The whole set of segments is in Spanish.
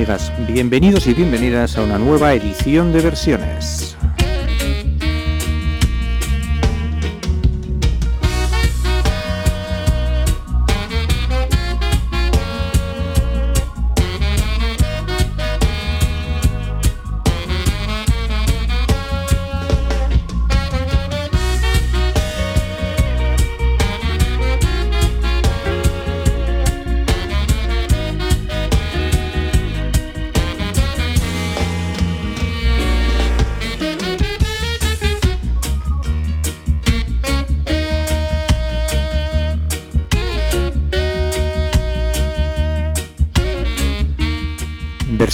Amigas, bienvenidos y bienvenidas a una nueva edición de versiones.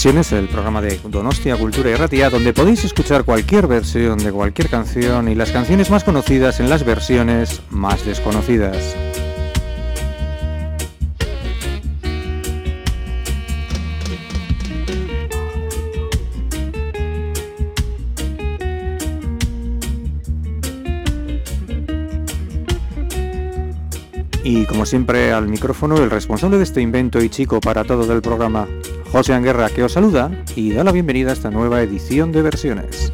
Versiones, el programa de Donostia Cultura y Ratia, donde podéis escuchar cualquier versión de cualquier canción y las canciones más conocidas en las versiones más desconocidas. Y como siempre al micrófono el responsable de este invento y chico para todo del programa, José Anguerra que os saluda y da la bienvenida a esta nueva edición de versiones.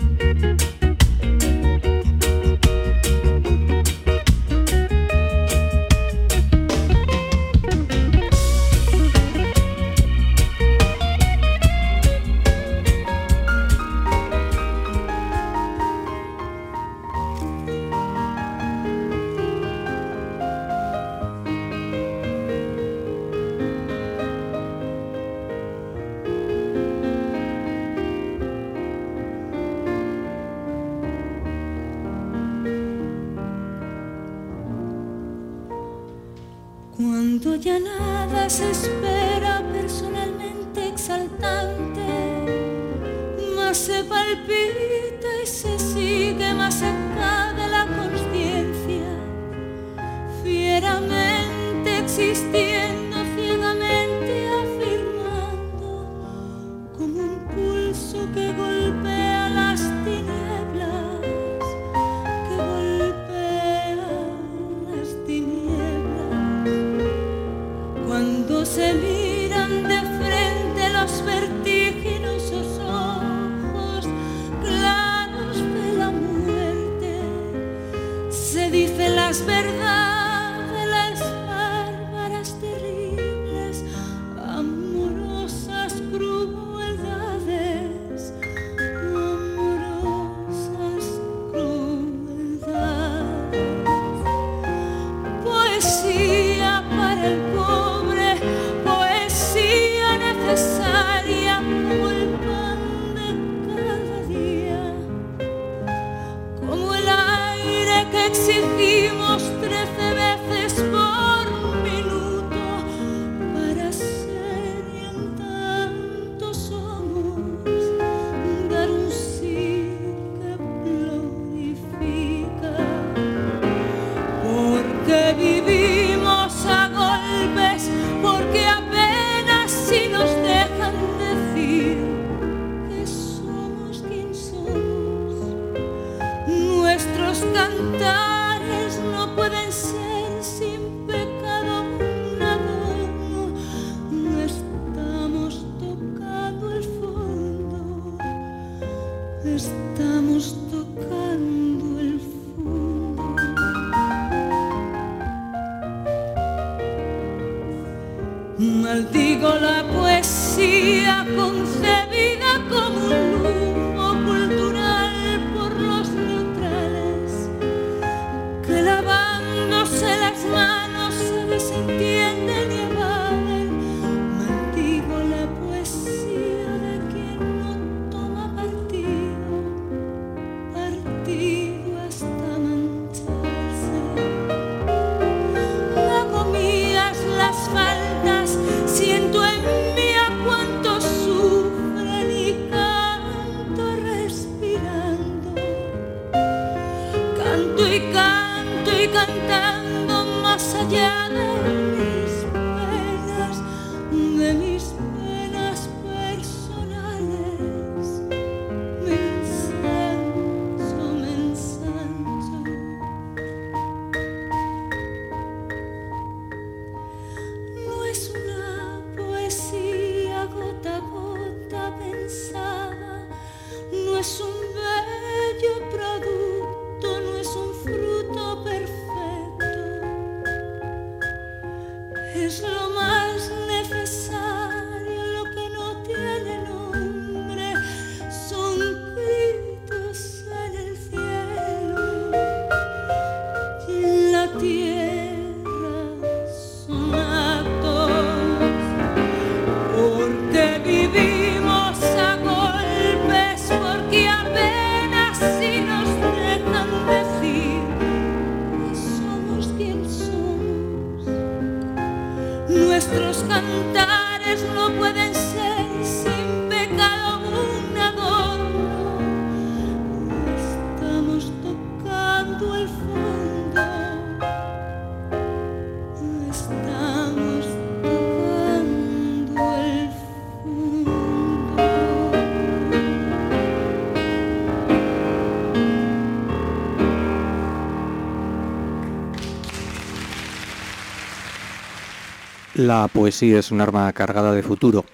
La poesía es un arma cargada de futuro.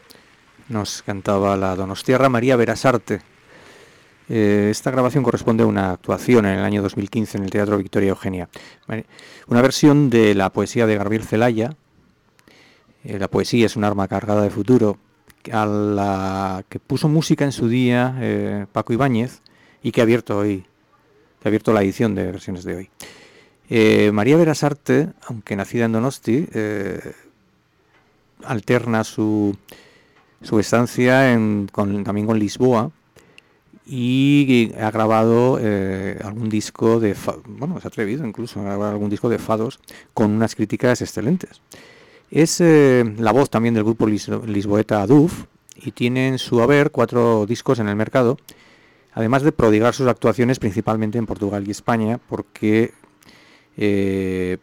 Nos cantaba la donostiarra María Verasarte. Eh, esta grabación corresponde a una actuación en el año 2015 en el Teatro Victoria Eugenia. Una versión de la poesía de Gabriel Celaya. Eh, la poesía es un arma cargada de futuro, a la que puso música en su día eh, Paco Ibáñez y que ha abierto hoy, que ha abierto la edición de versiones de hoy. María Verasarte, aunque nacida en Donosti, alterna su, su estancia también con Lisboa y ha grabado eh, algún disco de, bueno, se ha atrevido incluso algún disco de fados con unas críticas excelentes. Es eh, la voz también del grupo lisboeta Aduf y tiene en su haber cuatro discos en el mercado, además de prodigar sus actuaciones principalmente en Portugal y España, porque eh,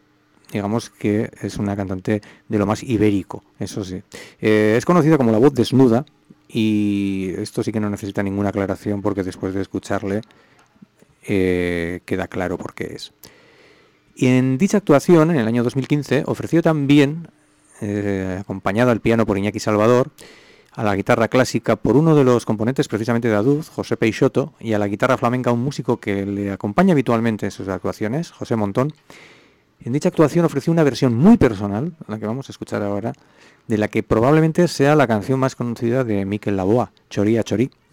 digamos que es una cantante de lo más ibérico, eso sí. Eh, es conocida como la voz desnuda y esto sí que no necesita ninguna aclaración porque después de escucharle eh, queda claro por qué es. Y en dicha actuación, en el año 2015, ofreció también, eh, acompañado al piano por Iñaki Salvador, a la guitarra clásica por uno de los componentes precisamente de Aduz, José Peixoto, y a la guitarra flamenca un músico que le acompaña habitualmente en sus actuaciones, José Montón, en dicha actuación ofreció una versión muy personal, la que vamos a escuchar ahora, de la que probablemente sea la canción más conocida de Miquel Laboa, Choría Chorí. and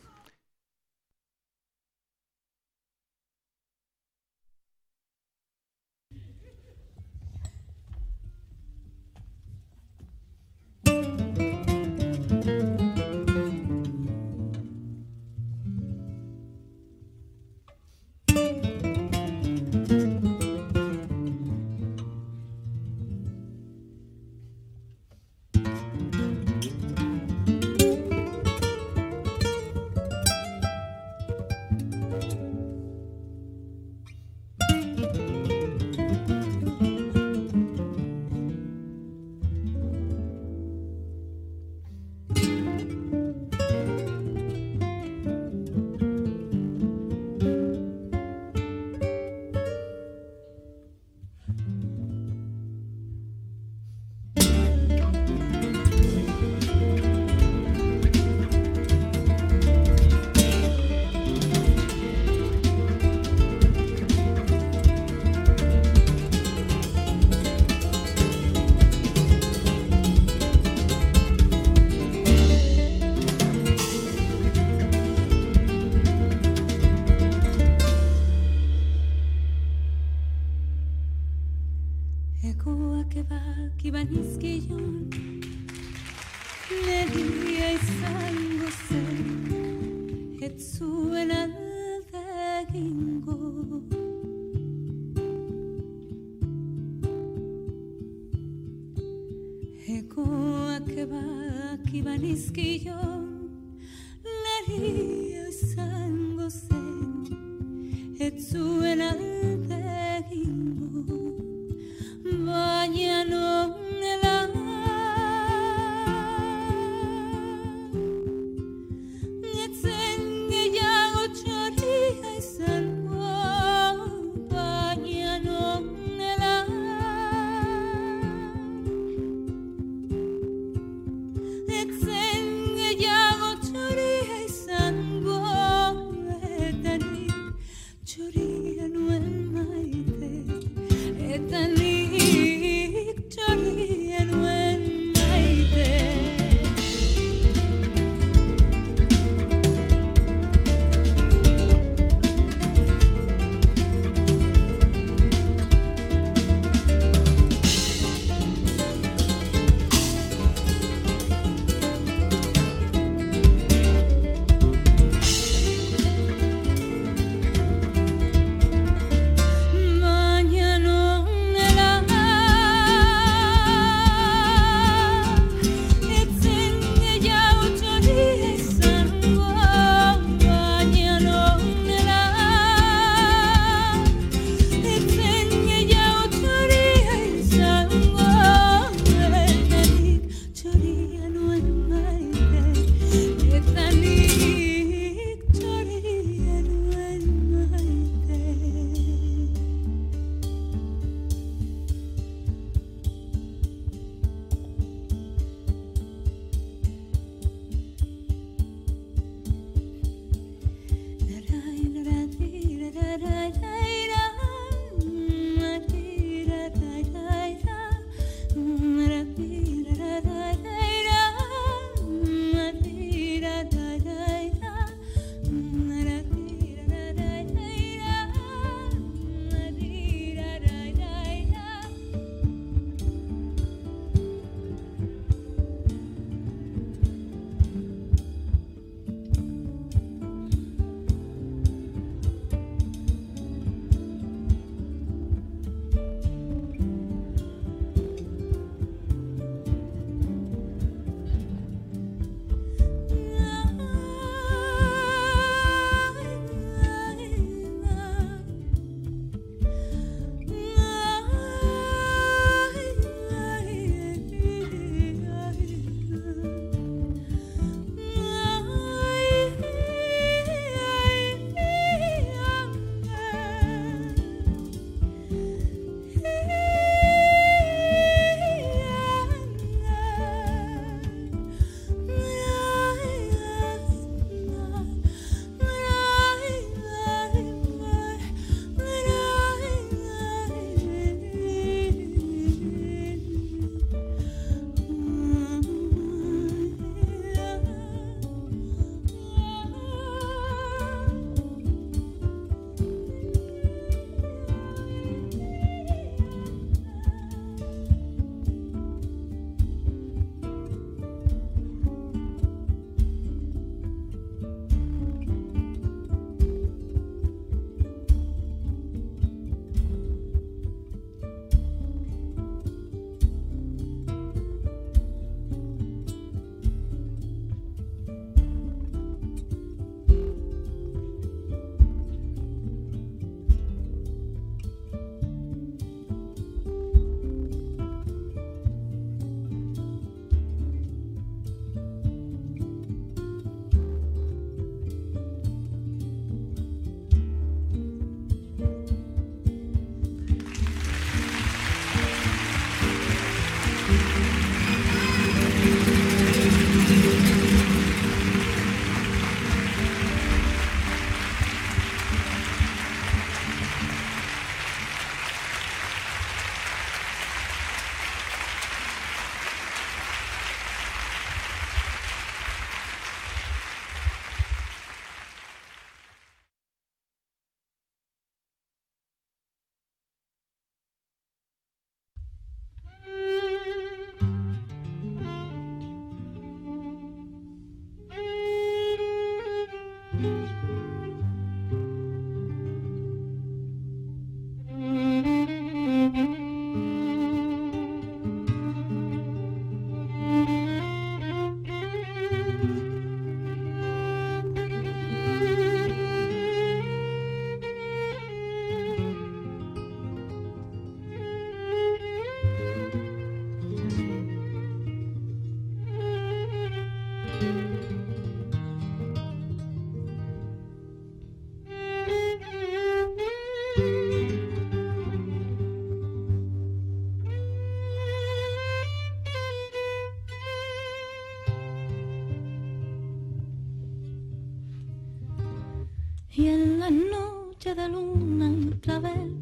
Y en la noche de luna y clavel,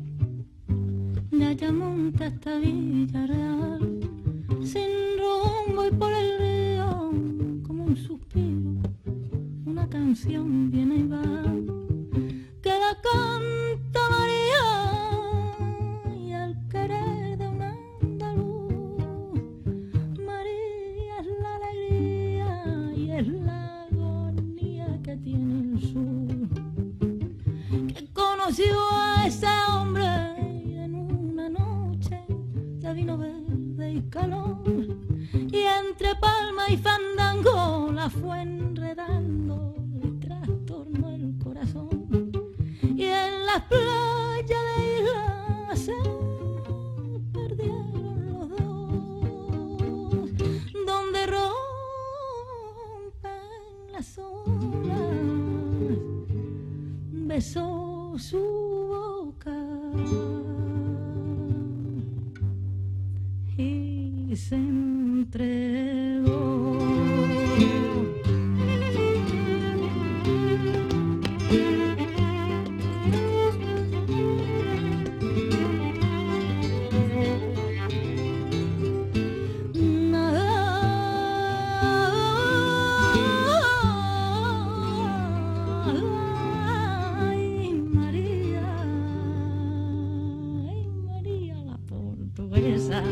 de Ayamonte hasta Villarreal, sin rumbo y por el río, como un suspiro, una canción viene y va, portuguesa.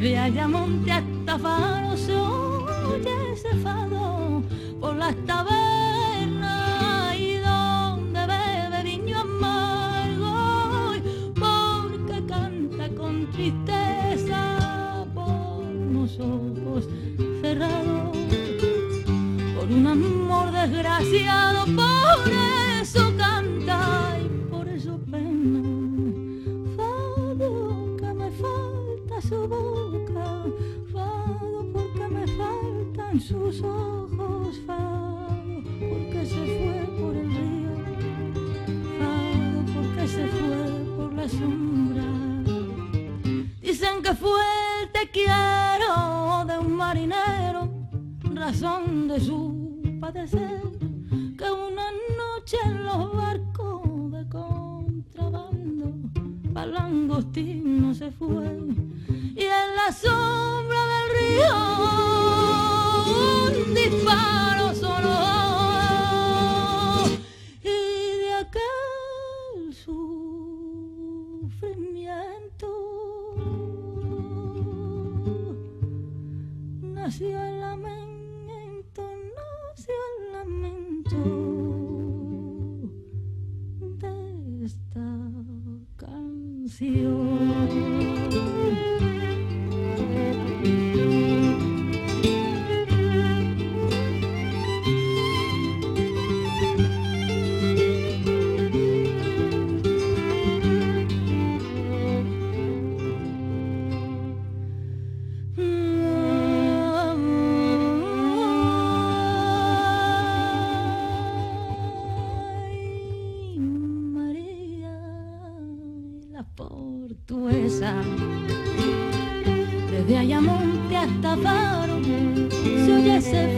De Ayamonte hasta Faro se oye ese fado por las tabernas y donde bebe viño amargo y porque canta con tristeza por unos ojos cerrados por un amor desgraciado, por sus ojos, fado porque se fue por el río, fado porque se fue por la sombra. Dicen que fue el te quiero de un marinero, razón de su padecer, que una noche en los barcos de contrabando, para langostino se fue, y en la sombra del río un disparo Ayamonte hasta Faro, se oye ese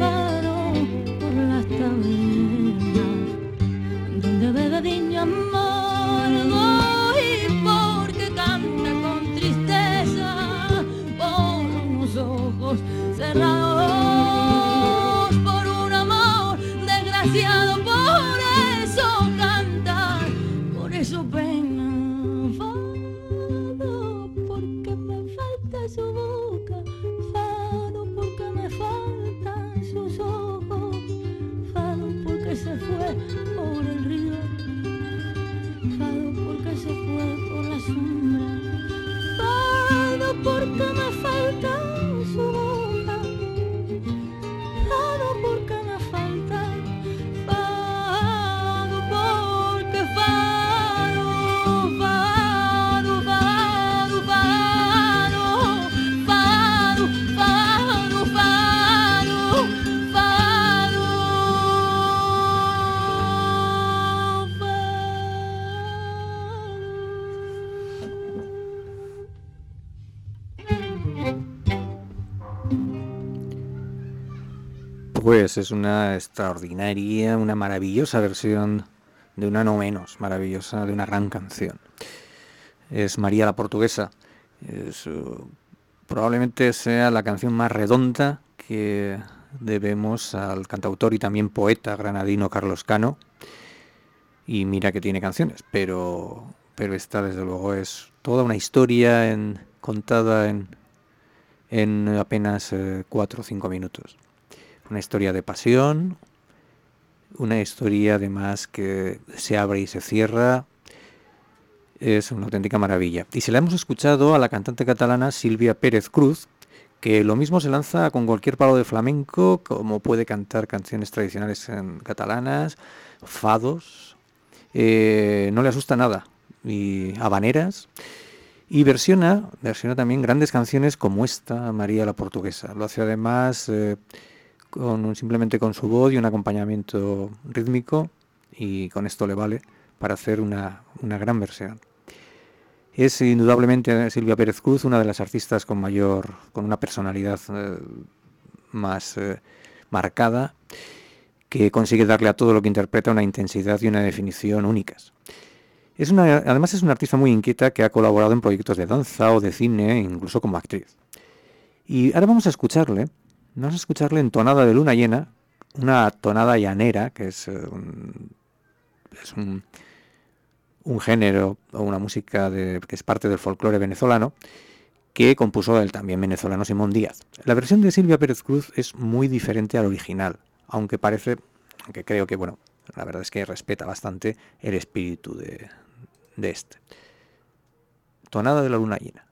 Pues es una extraordinaria, una maravillosa versión de una no menos maravillosa, de una gran canción. Es María la Portuguesa. Uh, probablemente sea la canción más redonda que debemos al cantautor y también poeta granadino Carlos Cano. Y mira que tiene canciones, pero, pero esta desde luego es toda una historia en, contada en, en apenas eh, cuatro o cinco minutos. Una historia de pasión, una historia además que se abre y se cierra. Es una auténtica maravilla. Y se la hemos escuchado a la cantante catalana Silvia Pérez Cruz, que lo mismo se lanza con cualquier palo de flamenco, como puede cantar canciones tradicionales en catalanas, fados, eh, no le asusta nada, y habaneras, y versiona, versiona también grandes canciones como esta, María la Portuguesa. Lo hace además eh, con, simplemente con su voz y un acompañamiento rítmico, y con esto le vale para hacer una, una gran versión. Es indudablemente Silvia Pérez Cruz, una de las artistas con mayor, con una personalidad eh, más eh, marcada, que consigue darle a todo lo que interpreta una intensidad y una definición únicas. Es una, además es una artista muy inquieta que ha colaborado en proyectos de danza o de cine, incluso como actriz. Y ahora vamos a escucharle, vamos a escucharle en tonada de luna llena, una tonada llanera, que es, eh, es un, un género o una música que es parte del folclore venezolano, que compuso el también venezolano Simón Díaz. La versión de Silvia Pérez Cruz es muy diferente al original, aunque parece, aunque creo que, bueno, la verdad es que respeta bastante el espíritu de, de este. Tonada de la luna llena.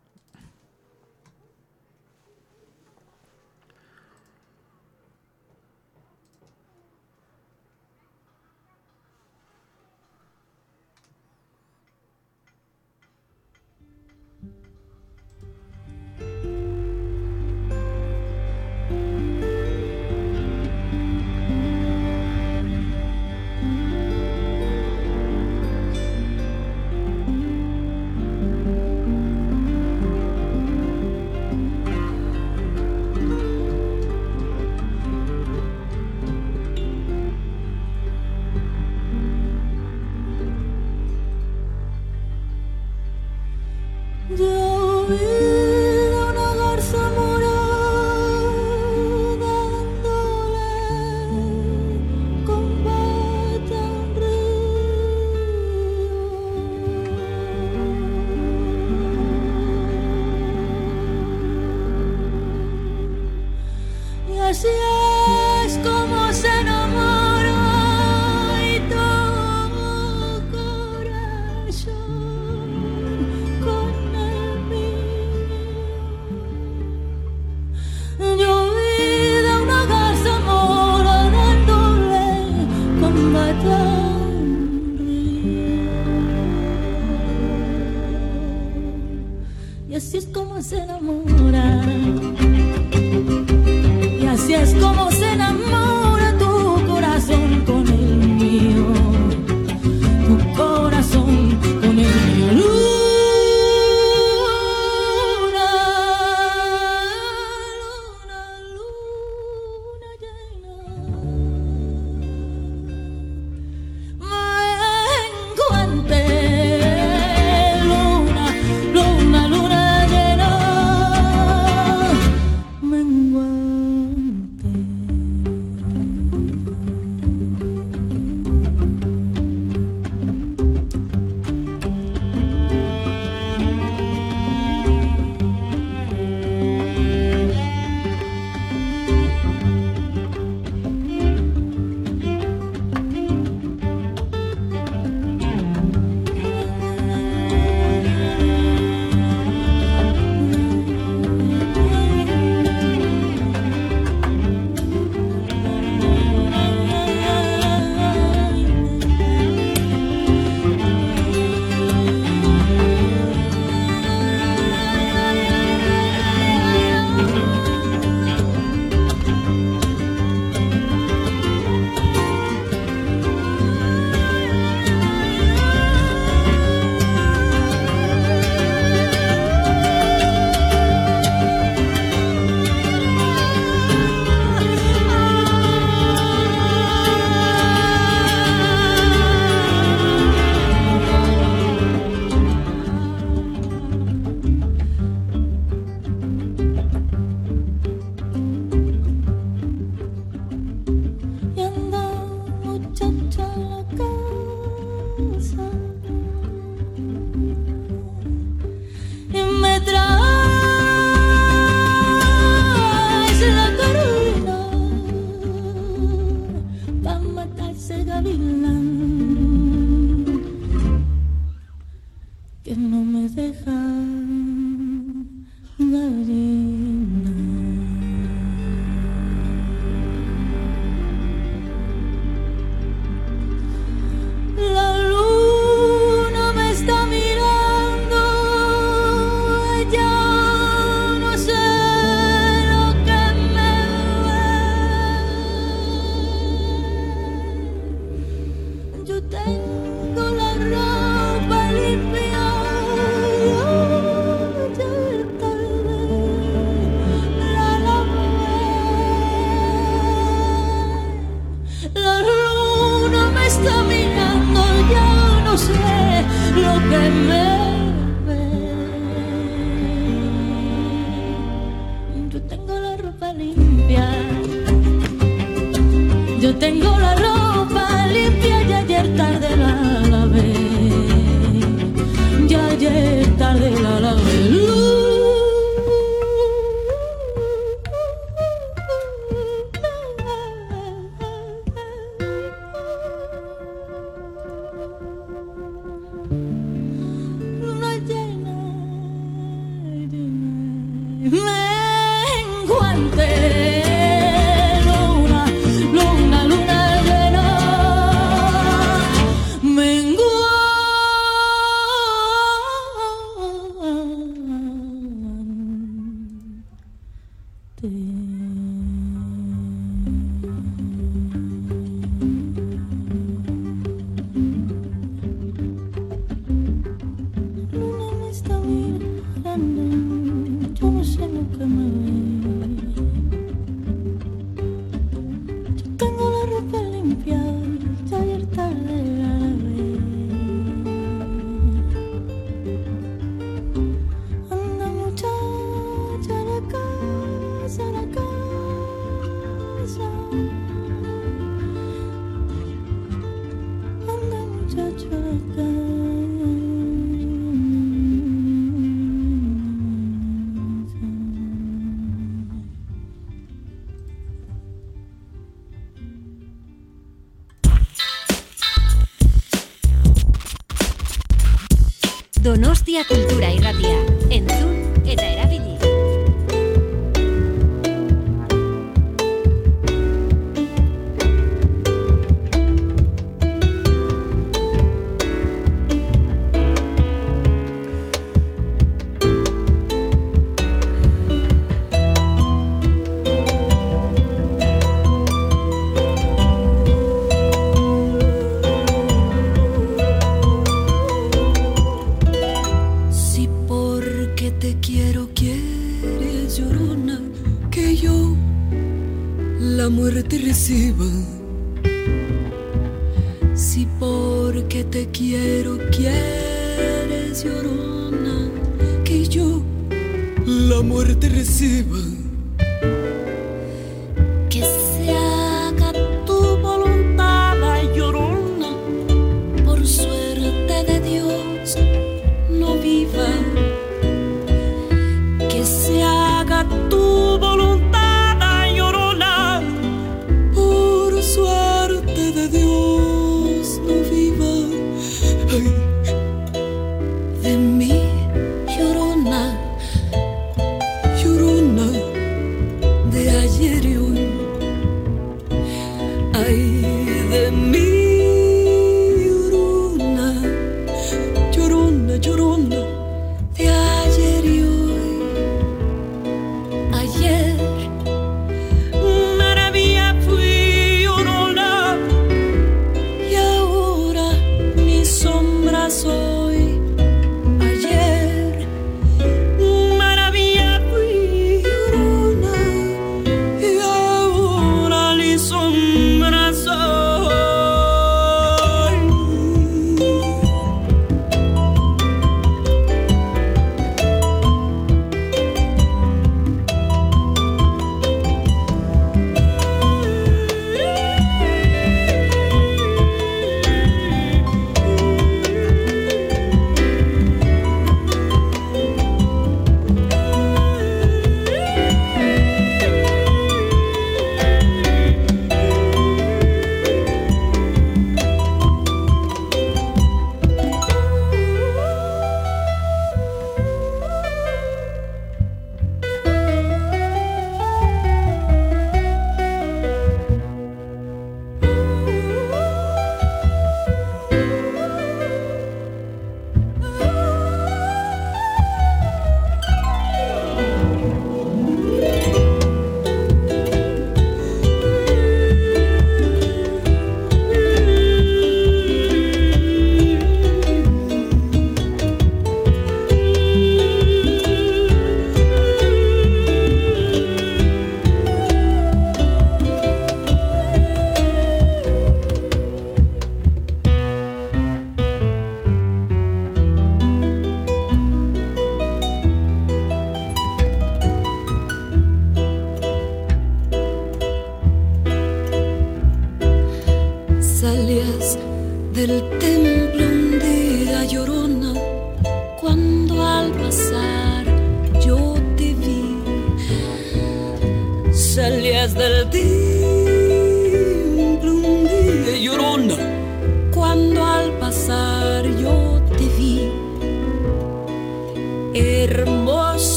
La muerte reciba.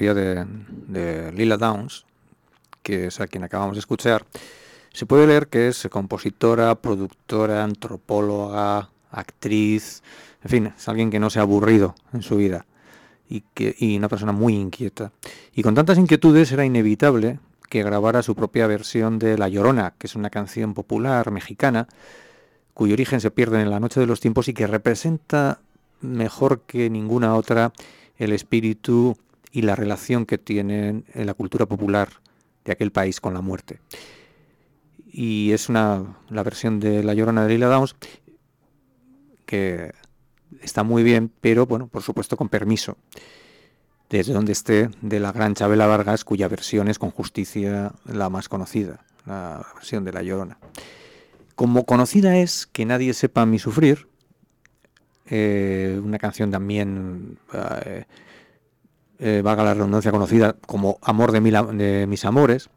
De Lila Downs, que es a quien acabamos de escuchar, se puede leer que es compositora, productora, antropóloga, actriz, en fin, es alguien que no se ha aburrido en su vida y, que, y una persona muy inquieta. Y con tantas inquietudes era inevitable que grabara su propia versión de La Llorona, que es una canción popular mexicana cuyo origen se pierde en la noche de los tiempos y que representa mejor que ninguna otra el espíritu y la relación que tienen en la cultura popular de aquel país con la muerte. Y es una la versión de La Llorona de Lila Downs que está muy bien, pero bueno, por supuesto con permiso. Desde donde esté de la gran Chabela Vargas, cuya versión es con justicia la más conocida, la versión de La Llorona. Como conocida es Que nadie sepa mi sufrir, eh, una canción también, eh, eh, valga la redundancia, conocida como Amor de, mil, de, mis amores,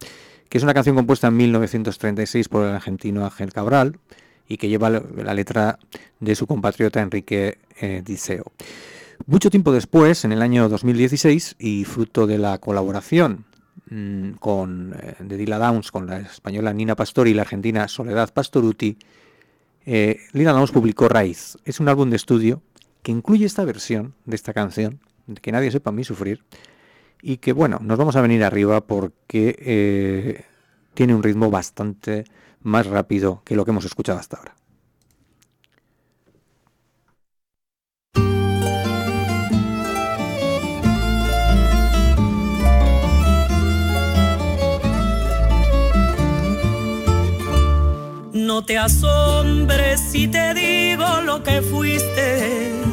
que es una canción compuesta en 1936 por el argentino Ángel Cabral y que lleva la letra de su compatriota Enrique eh, Diceo. Mucho tiempo después, en el año 2016, y fruto de la colaboración mmm, con, eh, de Dila Downs con la española Nina Pastori y la argentina Soledad Pastoruti, eh, Lila Downs publicó Raíz. Es un álbum de estudio que incluye esta versión de esta canción, que nadie sepa a mí sufrir, y que bueno, nos vamos a venir arriba porque eh, tiene un ritmo bastante más rápido que lo que hemos escuchado hasta ahora. No te asombres si te digo lo que fuiste,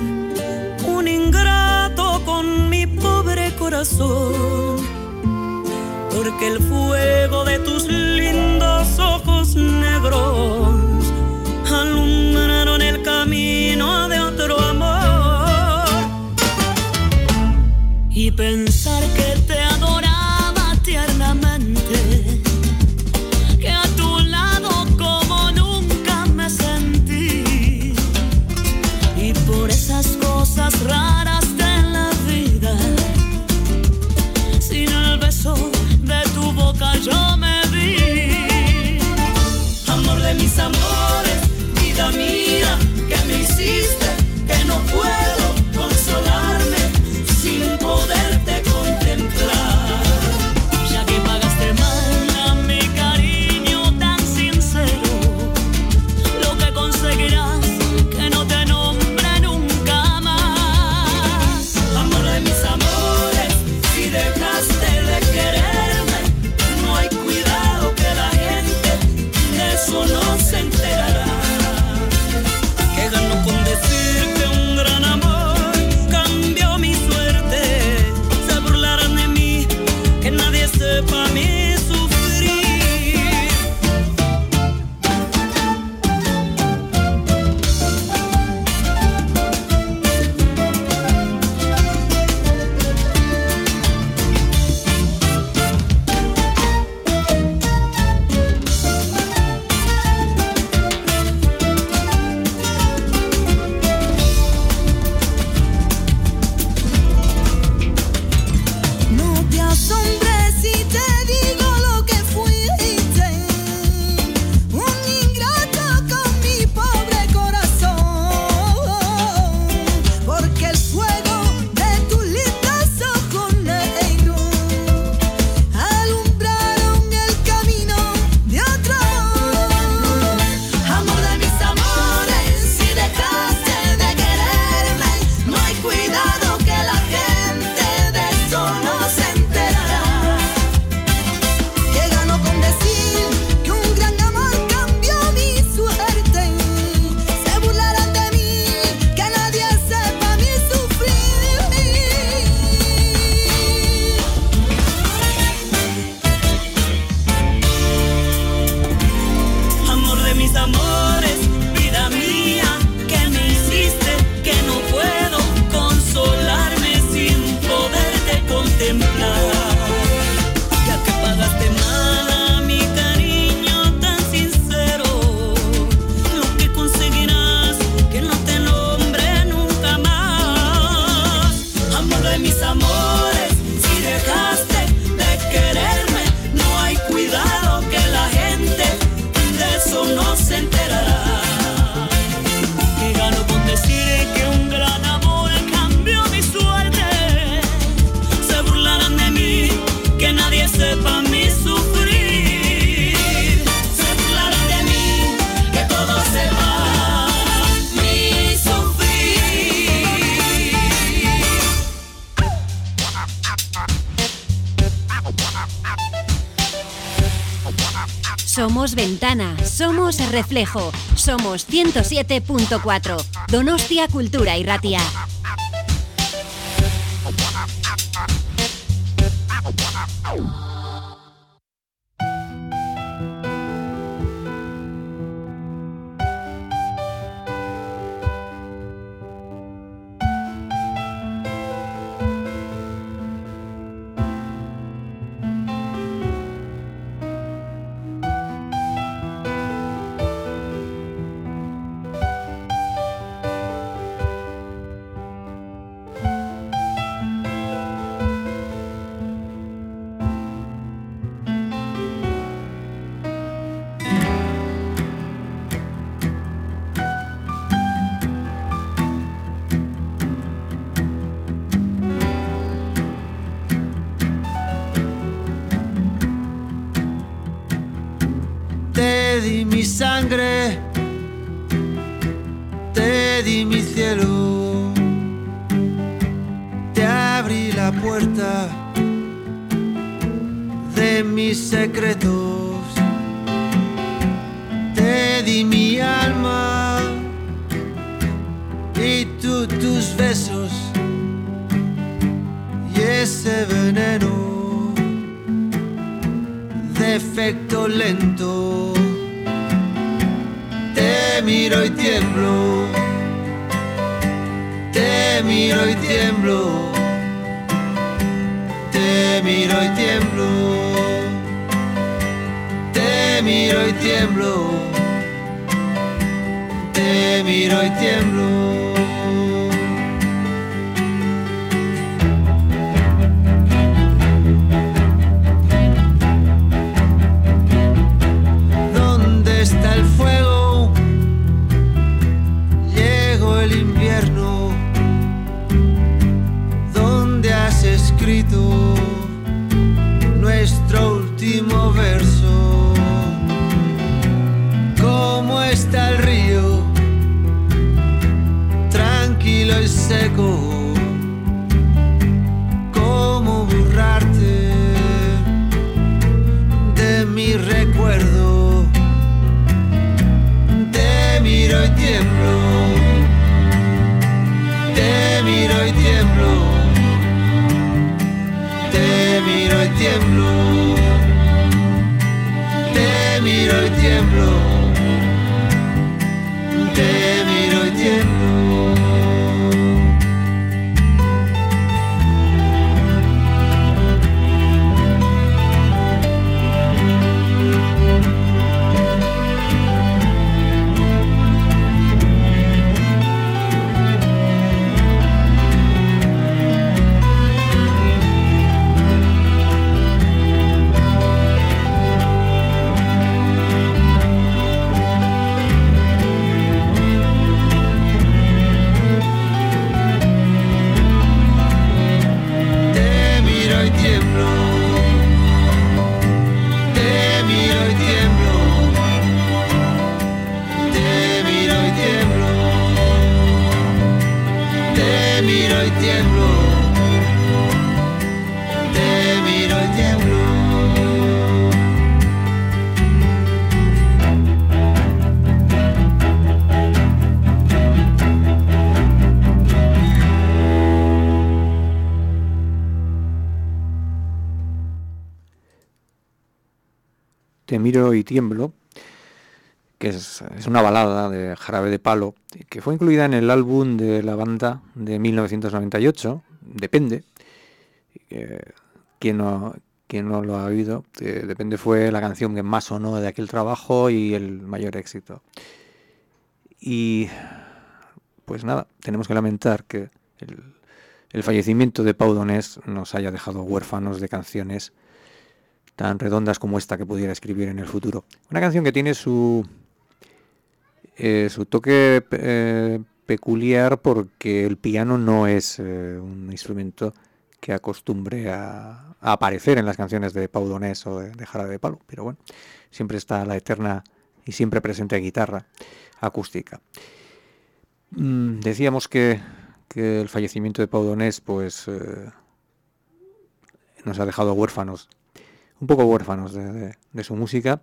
porque el fuego de tus lindos ojos negros alumbraron el camino de otro amor. Y pensar reflejo, somos 107.4. Donostia Cultura y Ratia. Mis el invierno. ¿Dónde has escrito nuestro último Miro y tiemblo, que es, una balada de Jarabe de Palo, que fue incluida en el álbum de la banda de 1998, Depende. Eh, quien no, no lo ha oído, eh, Depende fue la canción que más sonó de aquel trabajo y el mayor éxito. Y pues nada, tenemos que lamentar que el, el fallecimiento de Pau Donés nos haya dejado huérfanos de canciones tan redondas como esta que pudiera escribir en el futuro. Una canción que tiene su eh, su toque eh, peculiar porque el piano no es eh, un instrumento que acostumbre a, aparecer en las canciones de Pau Donés o de, de Jara de Palo, pero bueno, siempre está la eterna y siempre presente guitarra acústica. Mm, decíamos que, el fallecimiento de Pau Donés pues nos ha dejado huérfanos, un poco huérfanos de, su música,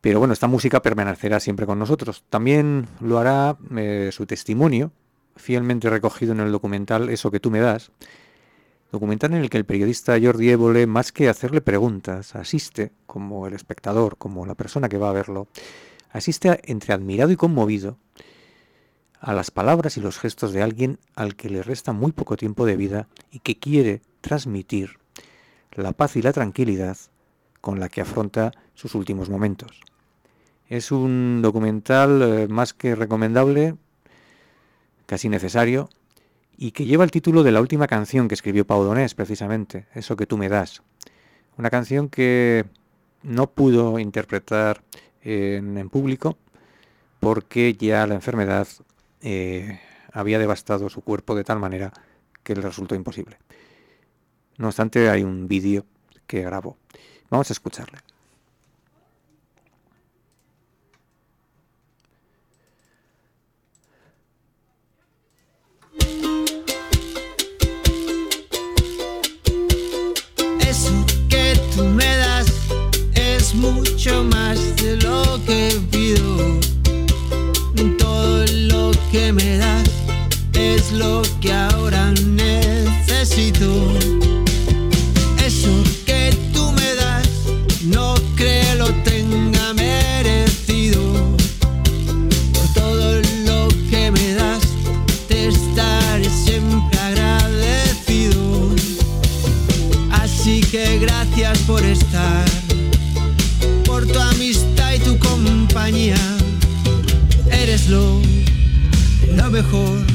Pero bueno, esta música permanecerá siempre con nosotros. También lo hará eh, su testimonio, fielmente recogido en el documental Eso que tú me das, documental en el que el periodista Jordi Évole, más que hacerle preguntas, asiste, como el espectador, como la persona que va a verlo, asiste entre admirado y conmovido a las palabras y los gestos de alguien al que le resta muy poco tiempo de vida y que quiere transmitir la paz y la tranquilidad con la que afronta sus últimos momentos. Es un documental eh, más que recomendable, casi necesario, y que lleva el título de la última canción que escribió Pau Donés, precisamente, Eso que tú me das. Una canción que no pudo interpretar en, público porque ya la enfermedad eh, había devastado su cuerpo de tal manera que le resultó imposible. No obstante, hay un vídeo que grabó. Vamos a escucharle. mucho más de lo que pido. Todo lo que me das es lo que ahora necesito. Por estar tu amistad y tu compañía. Eres lo mejor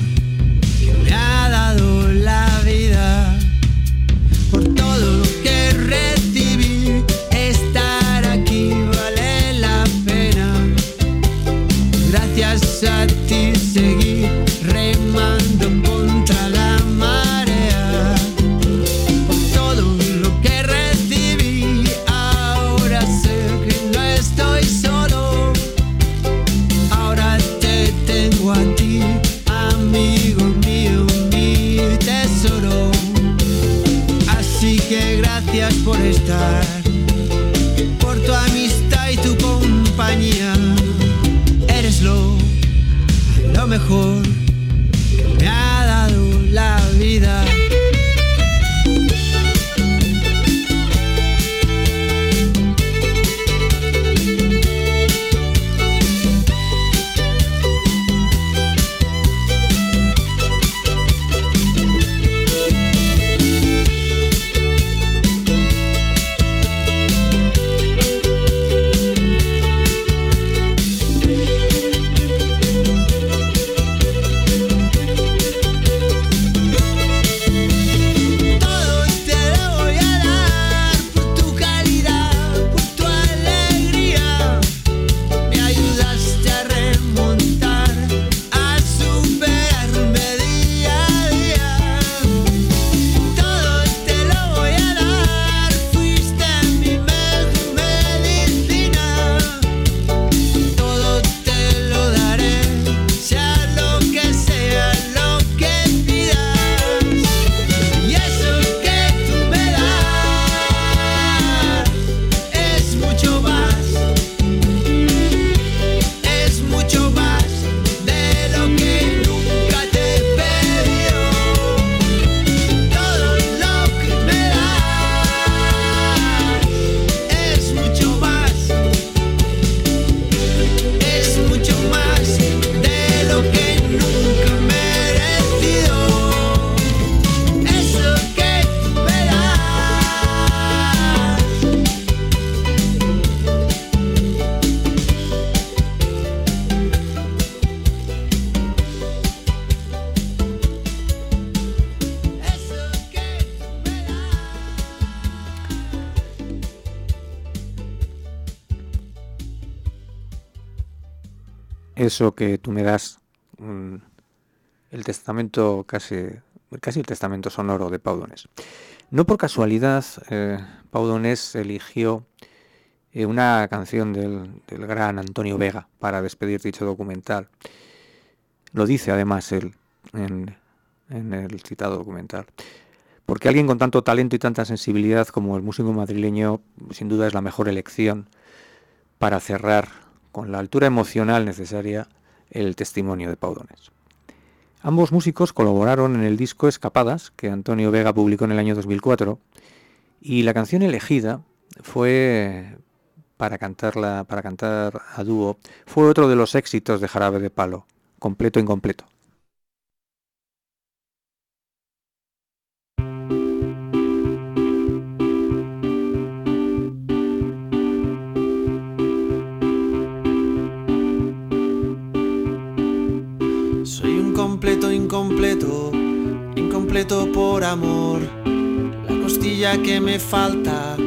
amigo mío, mi tesoro. Así que gracias por estar, por tu amistad y tu compañía. Eres lo, lo mejor que tú me das, mm, el testamento casi, casi el testamento sonoro de Pau Donés. No por casualidad, eh, Pau Donés eligió eh, una canción del, del gran Antonio Vega para despedir dicho documental. Lo dice además él en el citado documental. Porque alguien con tanto talento y tanta sensibilidad como el músico madrileño, sin duda es la mejor elección para cerrar con la altura emocional necesaria el testimonio de Paudones. Ambos músicos colaboraron en el disco Escapadas, que Antonio Vega publicó en el año 2004, y la canción elegida fue para cantarla, para cantar a dúo, fue otro de los éxitos de Jarabe de Palo, completo incompleto. Incompleto, incompleto por amor. La costilla que me falta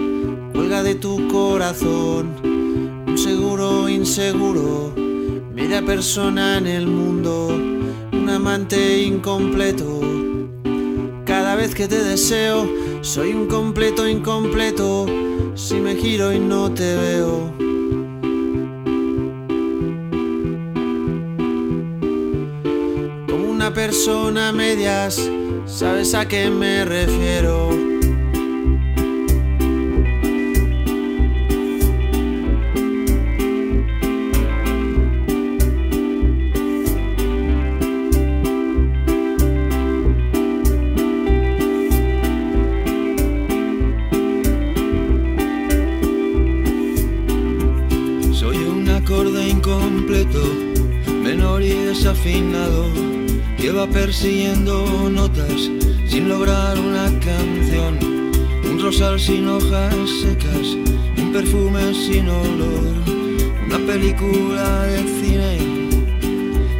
cuelga de tu corazón. Un seguro inseguro, media persona en el mundo, un amante incompleto. Cada vez que te deseo, soy un completo incompleto. Si me giro y no te veo. Persona medias, ¿sabes a qué me refiero? Persiguiendo notas sin lograr una canción. Un rosal sin hojas secas, un perfume sin olor, una película de cine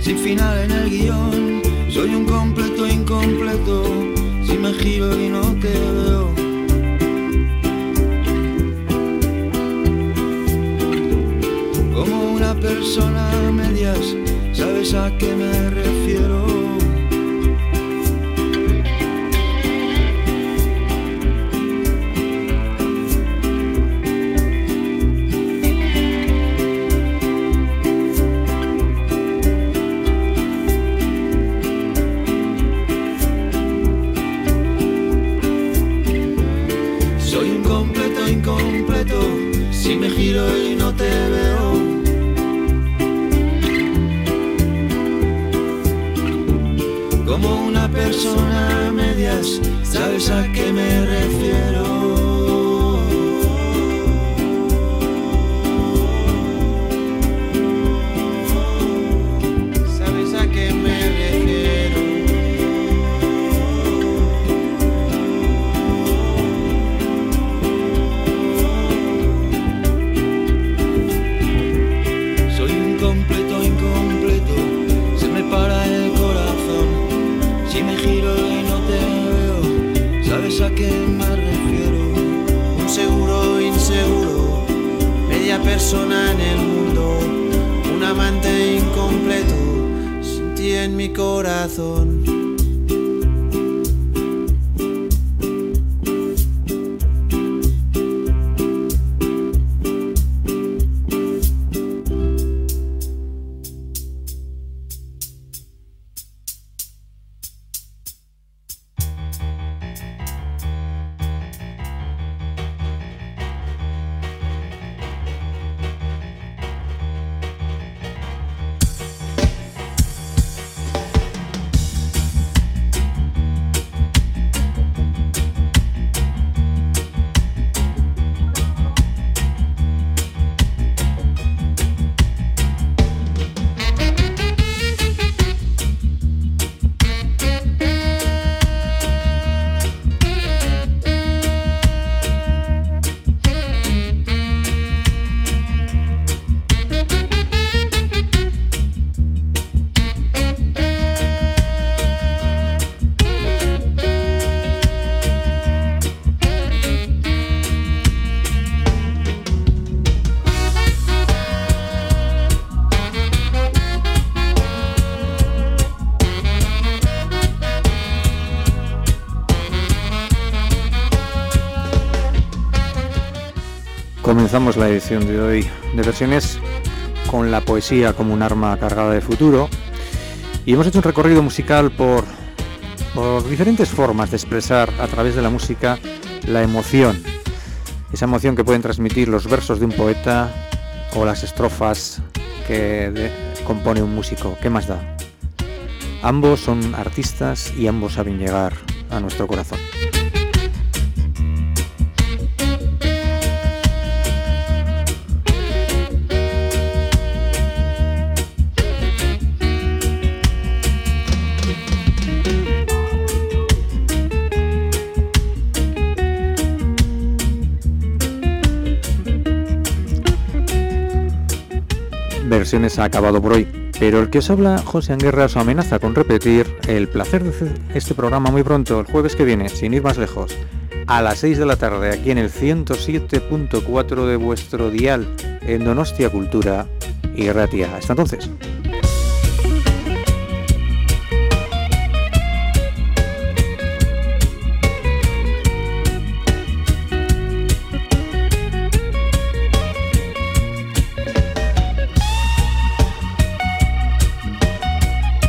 sin final en el guion. Soy un completo incompleto, si me giro y no te veo. como una persona a medias, ¿sabes a qué me refiero? Como una persona a medias, ¿sabes a qué me refiero? Persona en el mundo, un amante incompleto, sin ti en mi corazón. Comenzamos la edición de hoy de versiones con la poesía como un arma cargada de futuro y hemos hecho un recorrido musical por, por diferentes formas de expresar a través de la música la emoción, esa emoción que pueden transmitir los versos de un poeta o las estrofas que compone un músico, ¿qué más da? Ambos son artistas y ambos saben llegar a nuestro corazón. Versiones ha acabado por hoy, pero el que os habla, José Anguerra, os amenaza con repetir el placer de hacer este programa muy pronto, el jueves que viene, sin ir más lejos, a las 6 de la tarde, aquí en el 107.4 de vuestro dial, en Donostia Cultura y Gratia. Hasta entonces.